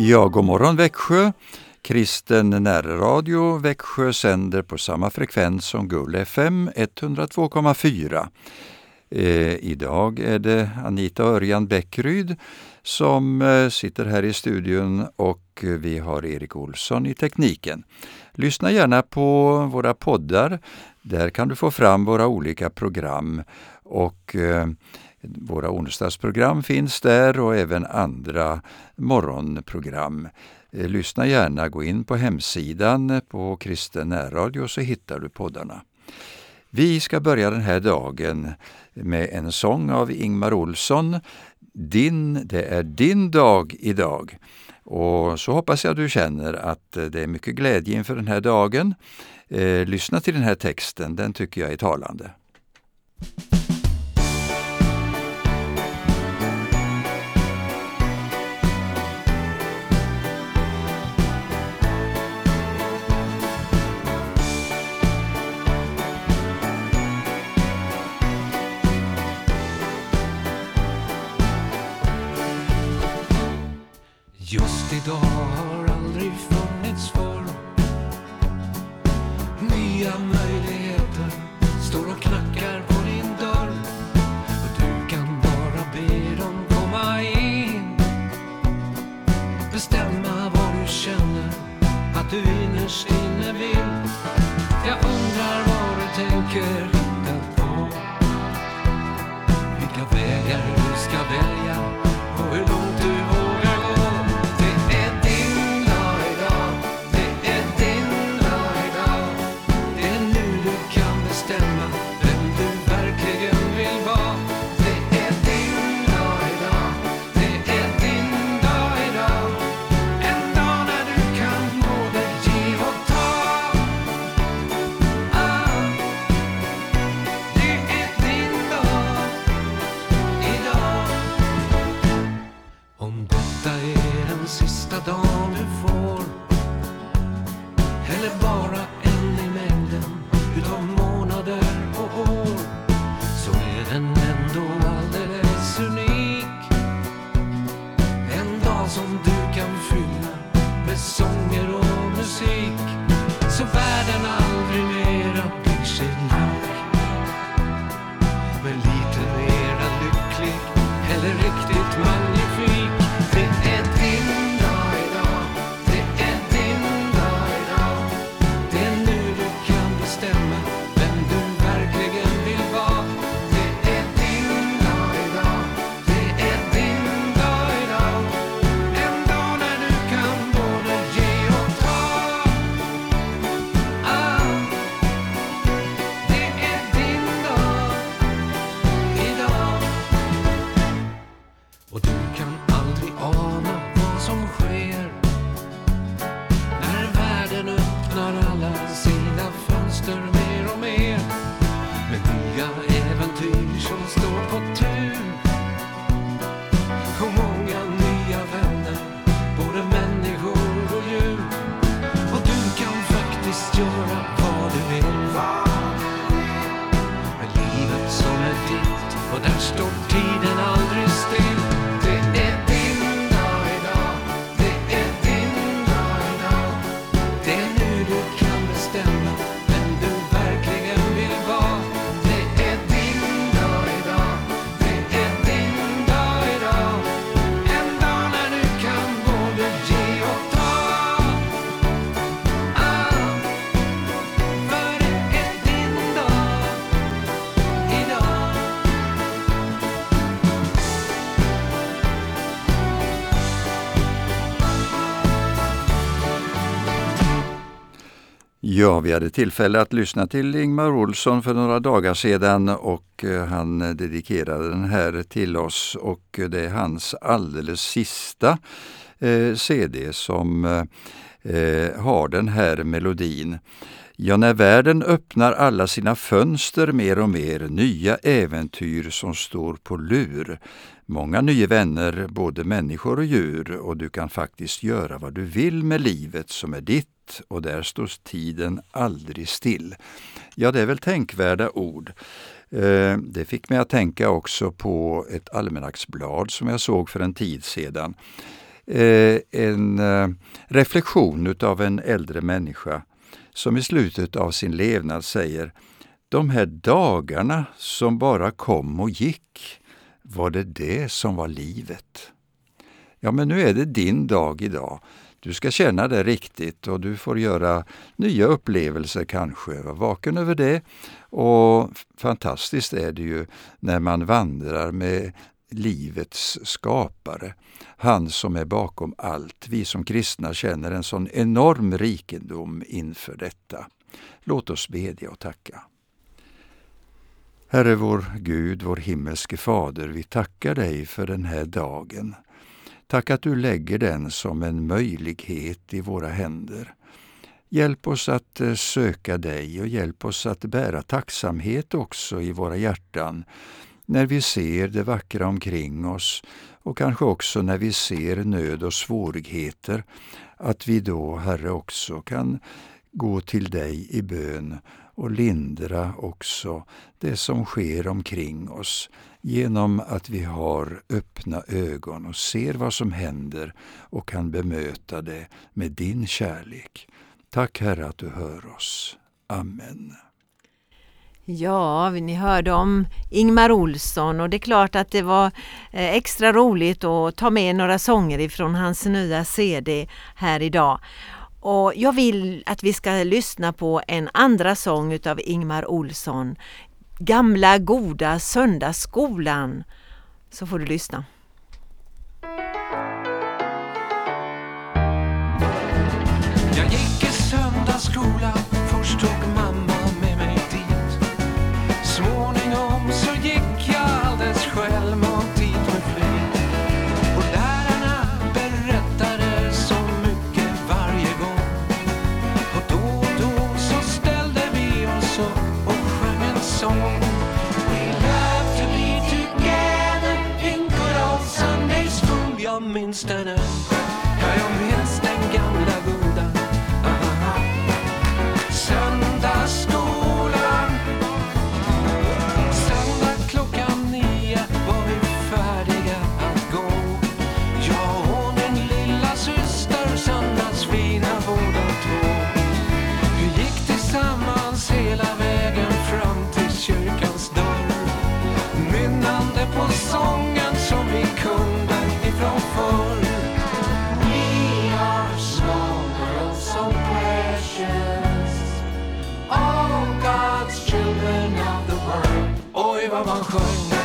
Ja, god morgon Växjö! Kristen närradio Växjö sänder på samma frekvens som Gull FM 102,4. Eh, idag är det Anita Örjan Bäckryd som eh, sitter här i studion och vi har Erik Olsson i tekniken. Lyssna gärna på våra poddar. Där kan du få fram våra olika program och eh, våra onsdagsprogram finns där och även andra morgonprogram. Eh, lyssna gärna, gå in på hemsidan eh, på Kristen närradio så hittar du poddarna. Vi ska börja den här dagen med en sång av Ingmar Olsson. Din, det är din dag idag. Och så hoppas jag du känner att eh, det är mycket glädje inför den här dagen. Eh, lyssna till den här texten, den tycker jag är talande. Undrar vad du tänker. Ja, vi hade tillfälle att lyssna till Ingmar Olsson för några dagar sedan och eh, han dedikerade den här till oss och det är hans alldeles sista eh, CD som eh, eh, har den här melodin. Ja, när världen öppnar alla sina fönster mer och mer, nya äventyr som står på lur. Många nya vänner, både människor och djur, och du kan faktiskt göra vad du vill med livet som är ditt och där står tiden aldrig still. Ja, det är väl tänkvärda ord. Eh, det fick mig att tänka också på ett almanacksblad som jag såg för en tid sedan. Eh, en eh, reflektion utav en äldre människa som i slutet av sin levnad säger De här dagarna som bara kom och gick, var det det som var livet? Ja, men nu är det din dag idag. Du ska känna det riktigt och du får göra nya upplevelser kanske. Var vaken över det. Och fantastiskt är det ju när man vandrar med livets skapare. Han som är bakom allt. Vi som kristna känner en sån enorm rikedom inför detta. Låt oss bedja och tacka. Herre vår Gud, vår himmelske Fader, vi tackar dig för den här dagen. Tack att du lägger den som en möjlighet i våra händer. Hjälp oss att eh, söka dig och hjälp oss att bära tacksamhet också i våra hjärtan när vi ser det vackra omkring oss och kanske också när vi ser nöd och svårigheter, att vi då, Herre, också kan gå till dig i bön och lindra också det som sker omkring oss genom att vi har öppna ögon och ser vad som händer och kan bemöta det med din kärlek. Tack Herre att du hör oss. Amen. Ja, ni hörde om Ingmar Olsson och det är klart att det var eh, extra roligt att ta med några sånger ifrån hans nya CD här idag. Och jag vill att vi ska lyssna på en andra sång utav Ingmar Olsson, Gamla goda söndagsskolan. Så får du lyssna. Jag gick i söndagsskolan Jag minns den än. Ja, jag minns den gamla home.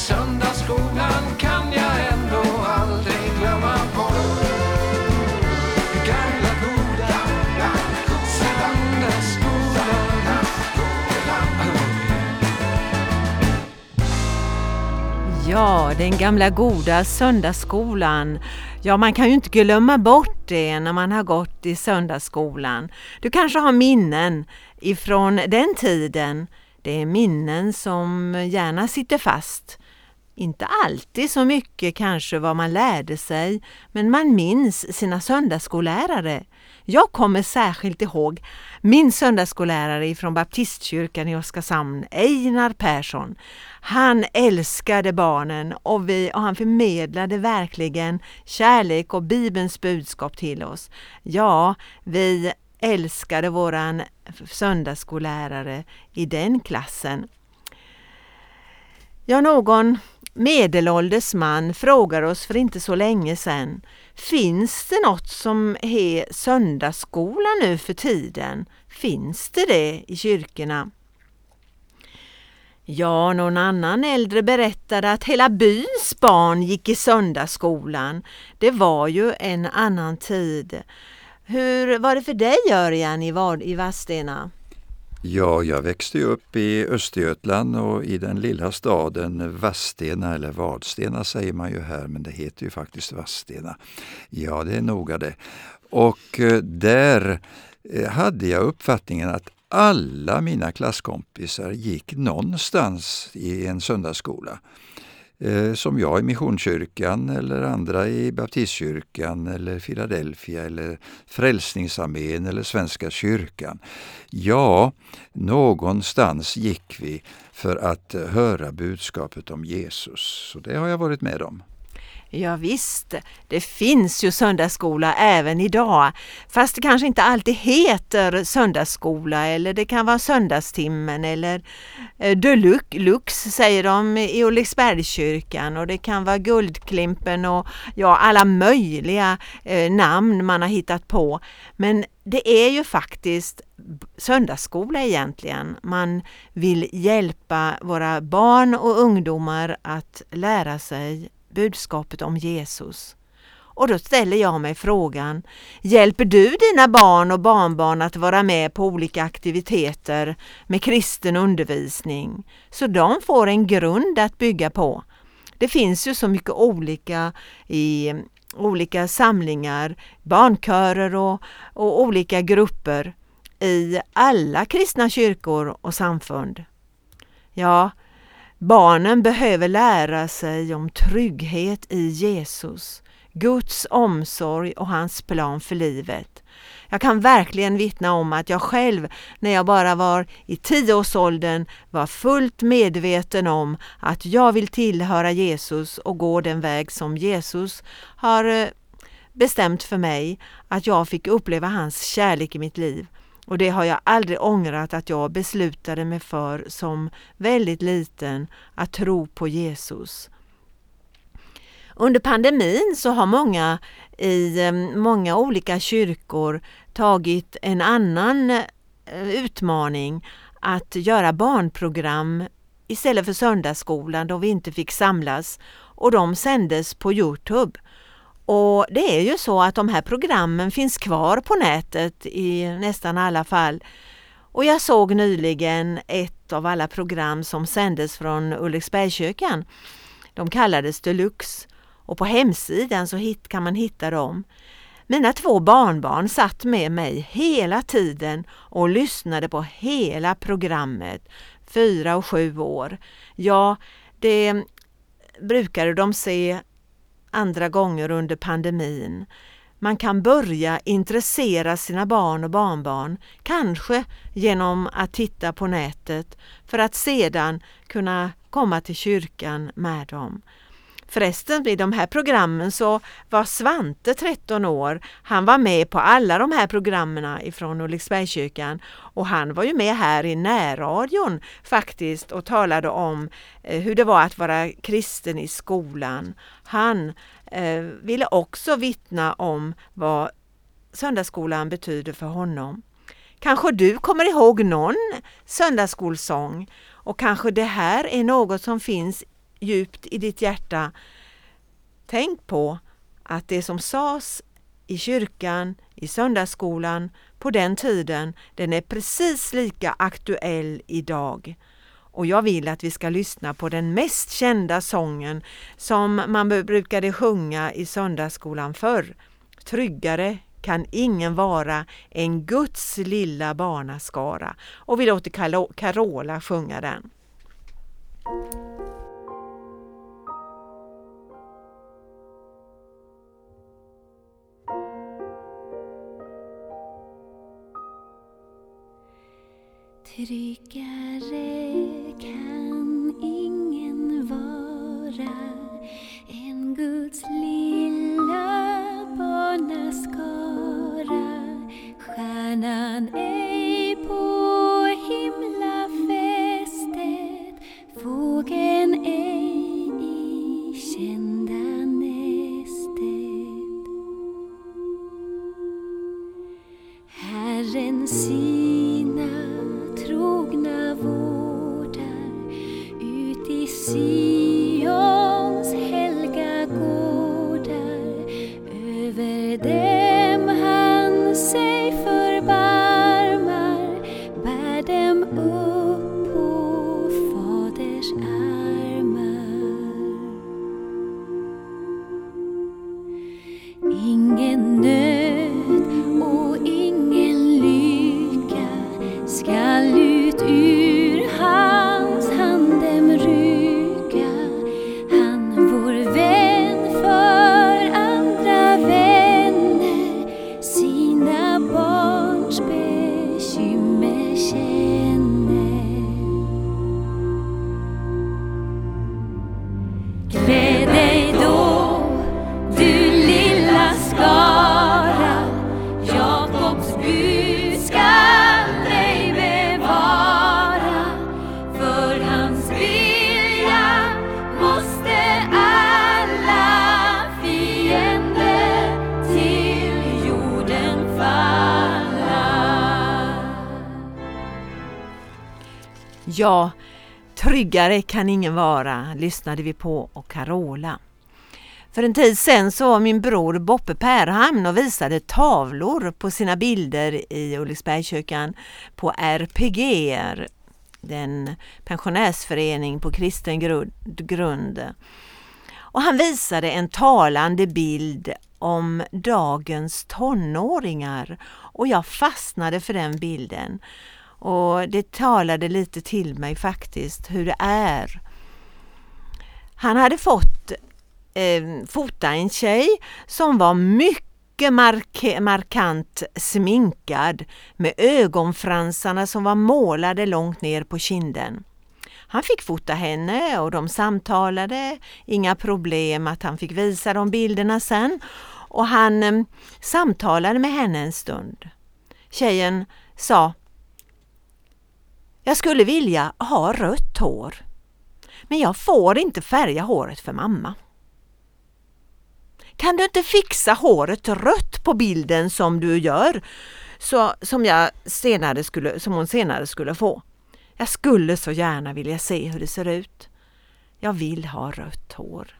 Söndagsskolan kan jag ändå aldrig glömma bort Gamla goda söndagsskolan Ja, den gamla goda söndagsskolan. Ja, man kan ju inte glömma bort det när man har gått i söndagsskolan. Du kanske har minnen ifrån den tiden. Det är minnen som gärna sitter fast. Inte alltid så mycket kanske vad man lärde sig, men man minns sina söndagsskollärare. Jag kommer särskilt ihåg min söndagsskollärare från baptistkyrkan i Oskarshamn, Einar Persson. Han älskade barnen och, vi, och han förmedlade verkligen kärlek och Bibelns budskap till oss. Ja, vi älskade våran söndagsskollärare i den klassen. Ja, någon medelålders man frågar oss för inte så länge sedan Finns det något som är söndagsskola nu för tiden? Finns det det i kyrkorna? Ja, någon annan äldre berättade att hela byns barn gick i söndagsskolan. Det var ju en annan tid. Hur var det för dig Örjan i Vadstena? Ja, jag växte upp i Östergötland och i den lilla staden Vadstena, eller Vadstena säger man ju här, men det heter ju faktiskt Vadstena. Ja, det är noga det. Och eh, där eh, hade jag uppfattningen att alla mina klasskompisar gick någonstans i en söndagsskola. Eh, som jag i Missionskyrkan eller andra i Baptistkyrkan eller Philadelphia eller Frälsningsarmén eller Svenska kyrkan. Ja, någonstans gick vi för att höra budskapet om Jesus. Så det har jag varit med om. Ja, visst, det finns ju söndagsskola även idag. Fast det kanske inte alltid heter söndagsskola eller det kan vara söndagstimmen eller eh, deluxe säger de i Ulriksbergskyrkan och det kan vara Guldklimpen och ja, alla möjliga eh, namn man har hittat på. Men det är ju faktiskt söndagsskola egentligen. Man vill hjälpa våra barn och ungdomar att lära sig budskapet om Jesus. Och då ställer jag mig frågan, hjälper du dina barn och barnbarn att vara med på olika aktiviteter med kristen undervisning så de får en grund att bygga på? Det finns ju så mycket olika i eh, olika samlingar, barnkörer och, och olika grupper i alla kristna kyrkor och samfund. Ja, Barnen behöver lära sig om trygghet i Jesus, Guds omsorg och hans plan för livet. Jag kan verkligen vittna om att jag själv, när jag bara var i tioårsåldern, var fullt medveten om att jag vill tillhöra Jesus och gå den väg som Jesus har eh, bestämt för mig, att jag fick uppleva hans kärlek i mitt liv. Och det har jag aldrig ångrat att jag beslutade mig för som väldigt liten att tro på Jesus. Under pandemin så har många i eh, många olika kyrkor tagit en annan eh, utmaning att göra barnprogram istället för söndagsskolan då vi inte fick samlas och de sändes på Youtube. Och det är ju så att de här programmen finns kvar på nätet i nästan alla fall. Och jag såg nyligen ett av alla program som sändes från Ulriksbergskyrkan. De kallades Deluxe och på hemsidan så hit, kan man hitta dem. Mina två barnbarn satt med mig hela tiden och lyssnade på hela programmet, fyra och sju år. Ja, det brukade de se andra gånger under pandemin. Man kan börja intressera sina barn och barnbarn, kanske genom att titta på nätet för att sedan kunna komma till kyrkan med dem. Förresten, i de här programmen så var Svante 13 år. Han var med på alla de här programmen ifrån Ulriksbergskyrkan och han var ju med här i närradion faktiskt och talade om eh, hur det var att vara kristen i skolan. Han eh, ville också vittna om vad söndagsskolan betyder för honom. Kanske du kommer ihåg någon söndagsskolsång och kanske det här är något som finns djupt i ditt hjärta. Tänk på att det som sades i kyrkan, i söndagsskolan på den tiden, den är precis lika aktuell idag. Och jag vill att vi ska lyssna på den mest kända sången som man brukade sjunga i söndagsskolan förr. Tryggare kan ingen vara än Guds lilla barnaskara. Och vi låter Carola sjunga den. Tryggare kan ingen vara än Guds lilla barnaskara. Stjärnan är Ingen nöd och ingen lycka ska tryggare kan ingen vara, lyssnade vi på och Carola. För en tid sedan så var min bror Boppe Pärhamn och visade tavlor på sina bilder i Ulriksbergskyrkan på RPG, den pensionärsförening på kristen grund. Och han visade en talande bild om dagens tonåringar och jag fastnade för den bilden. Och det talade lite till mig faktiskt hur det är. Han hade fått eh, fota en tjej som var mycket mark- markant sminkad med ögonfransarna som var målade långt ner på kinden. Han fick fota henne och de samtalade, inga problem att han fick visa de bilderna sen och han eh, samtalade med henne en stund. Tjejen sa jag skulle vilja ha rött hår. Men jag får inte färga håret för mamma. Kan du inte fixa håret rött på bilden som du gör? Så, som, jag senare skulle, som hon senare skulle få. Jag skulle så gärna vilja se hur det ser ut. Jag vill ha rött hår.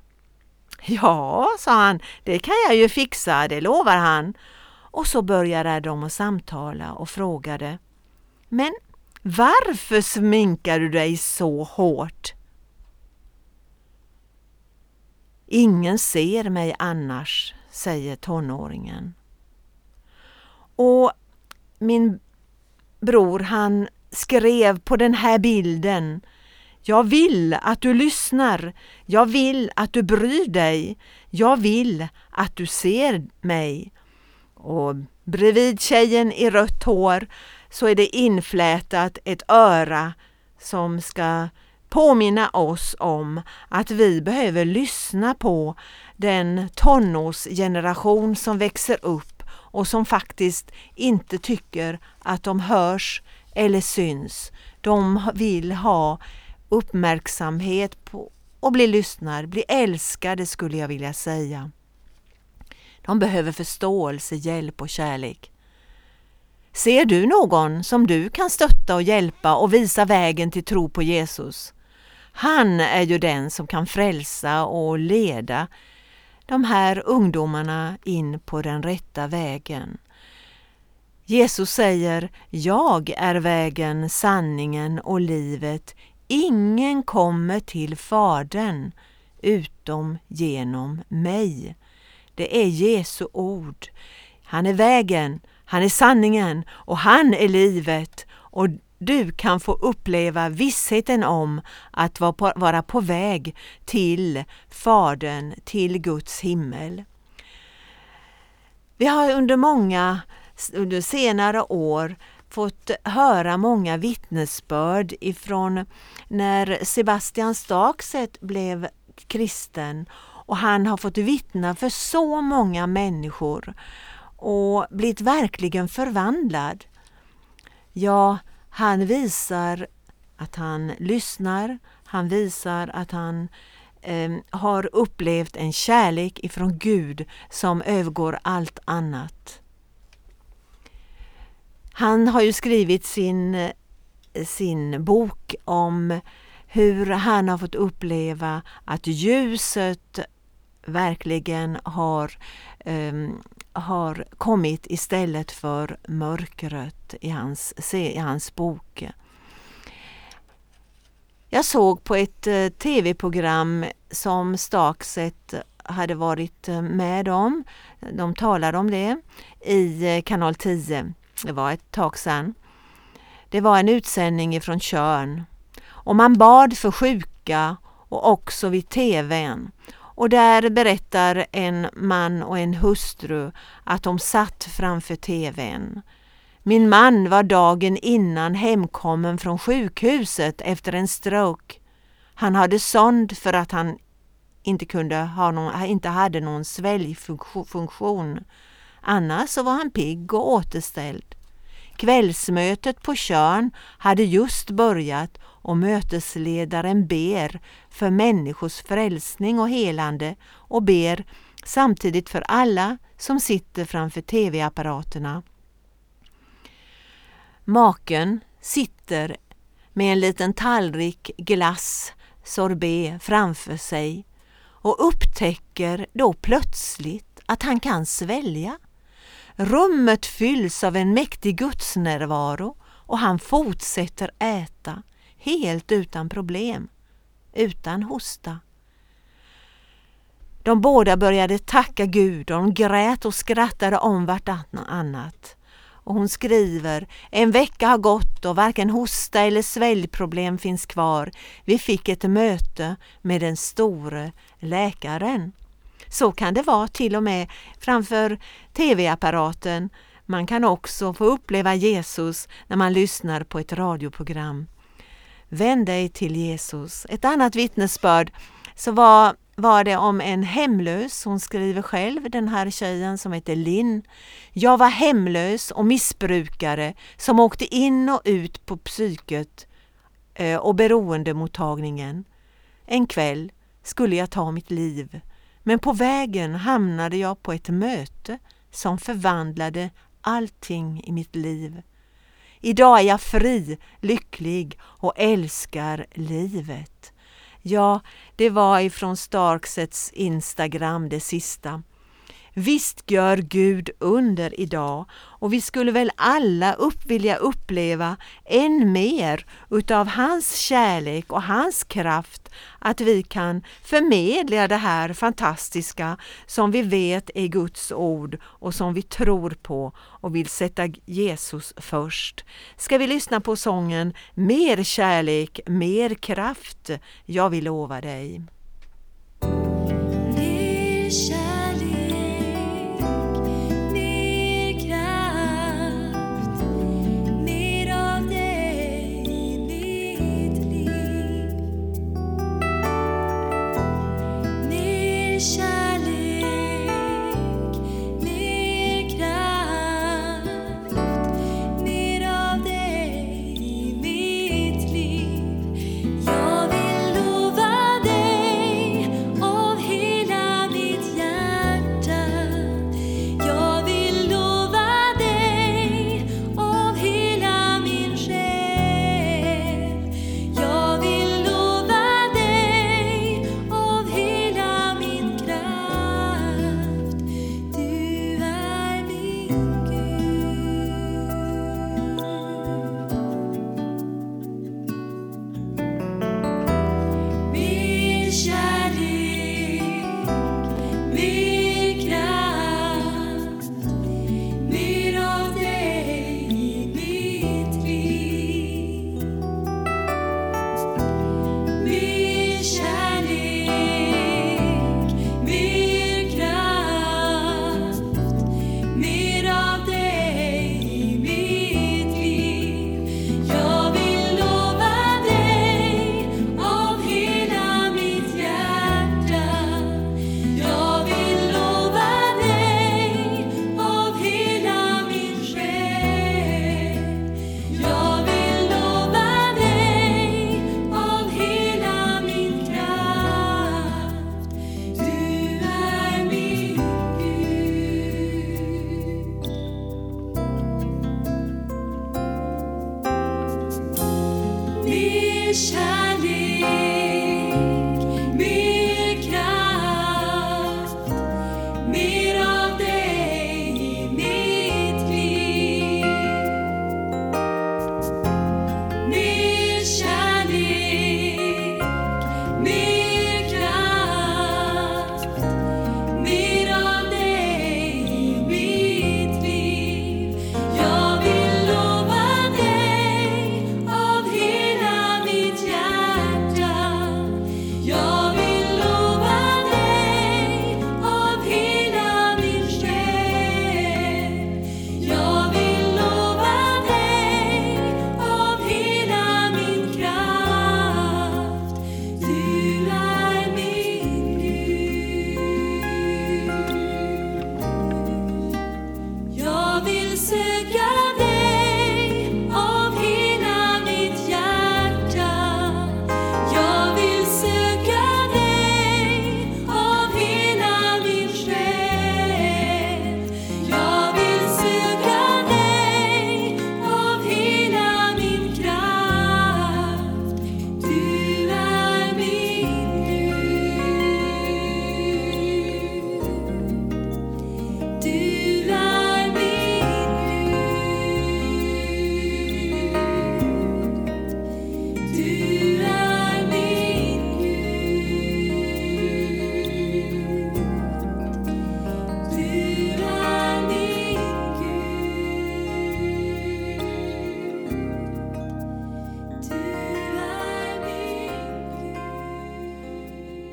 Ja, sa han, det kan jag ju fixa, det lovar han. Och så började de att samtala och frågade Men varför sminkar du dig så hårt? Ingen ser mig annars, säger tonåringen. Och min bror han skrev på den här bilden Jag vill att du lyssnar. Jag vill att du bryr dig. Jag vill att du ser mig. Och bredvid tjejen i rött hår så är det inflätat ett öra som ska påminna oss om att vi behöver lyssna på den tonårsgeneration som växer upp och som faktiskt inte tycker att de hörs eller syns. De vill ha uppmärksamhet på och bli lyssnade, bli älskade skulle jag vilja säga. De behöver förståelse, hjälp och kärlek. Ser du någon som du kan stötta och hjälpa och visa vägen till tro på Jesus? Han är ju den som kan frälsa och leda de här ungdomarna in på den rätta vägen. Jesus säger Jag är vägen, sanningen och livet. Ingen kommer till Fadern utom genom mig. Det är Jesu ord. Han är vägen, han är sanningen och han är livet. Och du kan få uppleva vissheten om att vara på väg till Fadern, till Guds himmel. Vi har under många, under senare år fått höra många vittnesbörd ifrån när Sebastian Stakset blev kristen och han har fått vittna för så många människor och blivit verkligen förvandlad. Ja, han visar att han lyssnar, han visar att han eh, har upplevt en kärlek ifrån Gud som övergår allt annat. Han har ju skrivit sin, sin bok om hur han har fått uppleva att ljuset verkligen har, um, har kommit istället för mörkret i hans, i hans bok. Jag såg på ett eh, tv-program som Stakset hade varit eh, med om, de talade om det, i eh, kanal 10. Det var ett tag sedan. Det var en utsändning ifrån Körn och man bad för sjuka och också vid TVn. Och där berättar en man och en hustru att de satt framför TVn. Min man var dagen innan hemkommen från sjukhuset efter en stroke. Han hade sond för att han inte, kunde ha någon, inte hade någon sväljfunktion. Annars så var han pigg och återställd. Kvällsmötet på Körn hade just börjat och mötesledaren ber för människors frälsning och helande och ber samtidigt för alla som sitter framför tv-apparaterna. Maken sitter med en liten tallrik glass, sorbet, framför sig och upptäcker då plötsligt att han kan svälja. Rummet fylls av en mäktig gudsnärvaro och han fortsätter äta helt utan problem, utan hosta. De båda började tacka Gud och de grät och skrattade om vartannat. Och hon skriver, en vecka har gått och varken hosta eller sväljproblem finns kvar. Vi fick ett möte med den store läkaren. Så kan det vara till och med framför tv-apparaten. Man kan också få uppleva Jesus när man lyssnar på ett radioprogram. Vänd dig till Jesus. Ett annat vittnesbörd så var, var det om en hemlös, hon skriver själv, den här tjejen som heter Linn. Jag var hemlös och missbrukare som åkte in och ut på psyket eh, och beroendemottagningen. En kväll skulle jag ta mitt liv, men på vägen hamnade jag på ett möte som förvandlade allting i mitt liv. Idag är jag fri, lycklig och älskar livet. Ja, det var ifrån Starksets Instagram det sista. Visst gör Gud under idag och vi skulle väl alla upp vilja uppleva än mer utav hans kärlek och hans kraft, att vi kan förmedla det här fantastiska som vi vet är Guds ord och som vi tror på och vill sätta Jesus först. Ska vi lyssna på sången Mer kärlek, mer kraft, jag vill lova dig.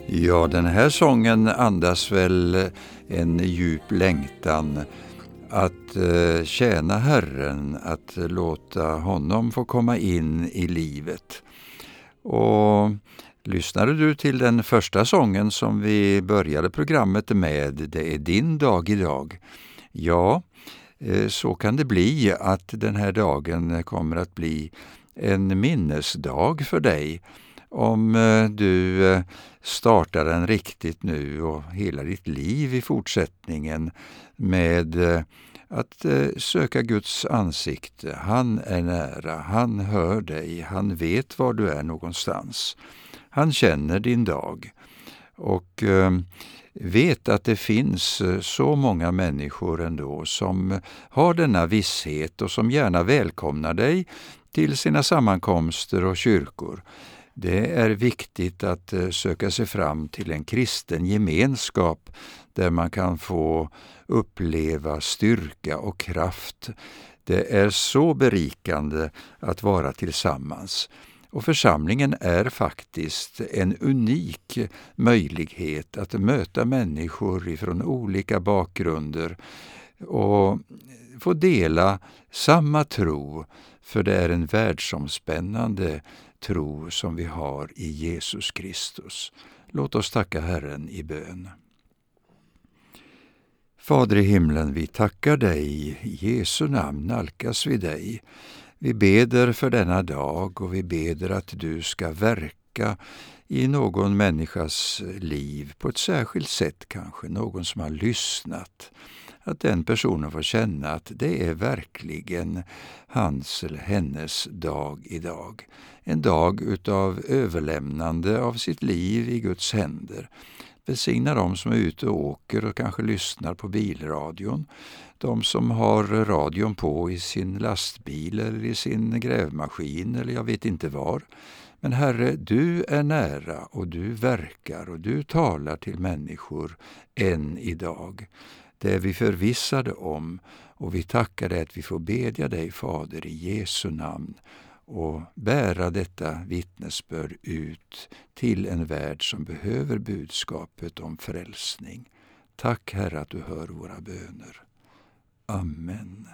Ja, den här sången andas väl en djup längtan att eh, tjäna Herren, att låta honom få komma in i livet. Och lyssnade du till den första sången som vi började programmet med, Det är din dag idag. Ja, eh, så kan det bli att den här dagen kommer att bli en minnesdag för dig om eh, du eh, startar den riktigt nu och hela ditt liv i fortsättningen med eh, att söka Guds ansikte. Han är nära, han hör dig, han vet var du är någonstans. Han känner din dag. Och vet att det finns så många människor ändå som har denna visshet och som gärna välkomnar dig till sina sammankomster och kyrkor. Det är viktigt att eh, söka sig fram till en kristen gemenskap där man kan få uppleva styrka och kraft. Det är så berikande att vara tillsammans. Och församlingen är faktiskt en unik möjlighet att möta människor ifrån olika bakgrunder och få dela samma tro, för det är en världsomspännande tro som vi har i Jesus Kristus. Låt oss tacka Herren i bön. Fader i himlen, vi tackar dig. I Jesu namn nalkas vi dig. Vi beder för denna dag och vi beder att du ska verka i någon människas liv på ett särskilt sätt kanske, någon som har lyssnat. Att den personen får känna att det är verkligen hans eller hennes dag idag. En dag utav överlämnande av sitt liv i Guds händer. Välsigna de som är ute och åker och kanske lyssnar på bilradion. De som har radion på i sin lastbil eller i sin grävmaskin eller jag vet inte var. Men Herre, du är nära och du verkar och du talar till människor än idag. Det är vi förvissade om och vi tackar dig att vi får bedja dig, Fader, i Jesu namn och bära detta vittnesbörd ut till en värld som behöver budskapet om frälsning. Tack Herre att du hör våra böner. Amen.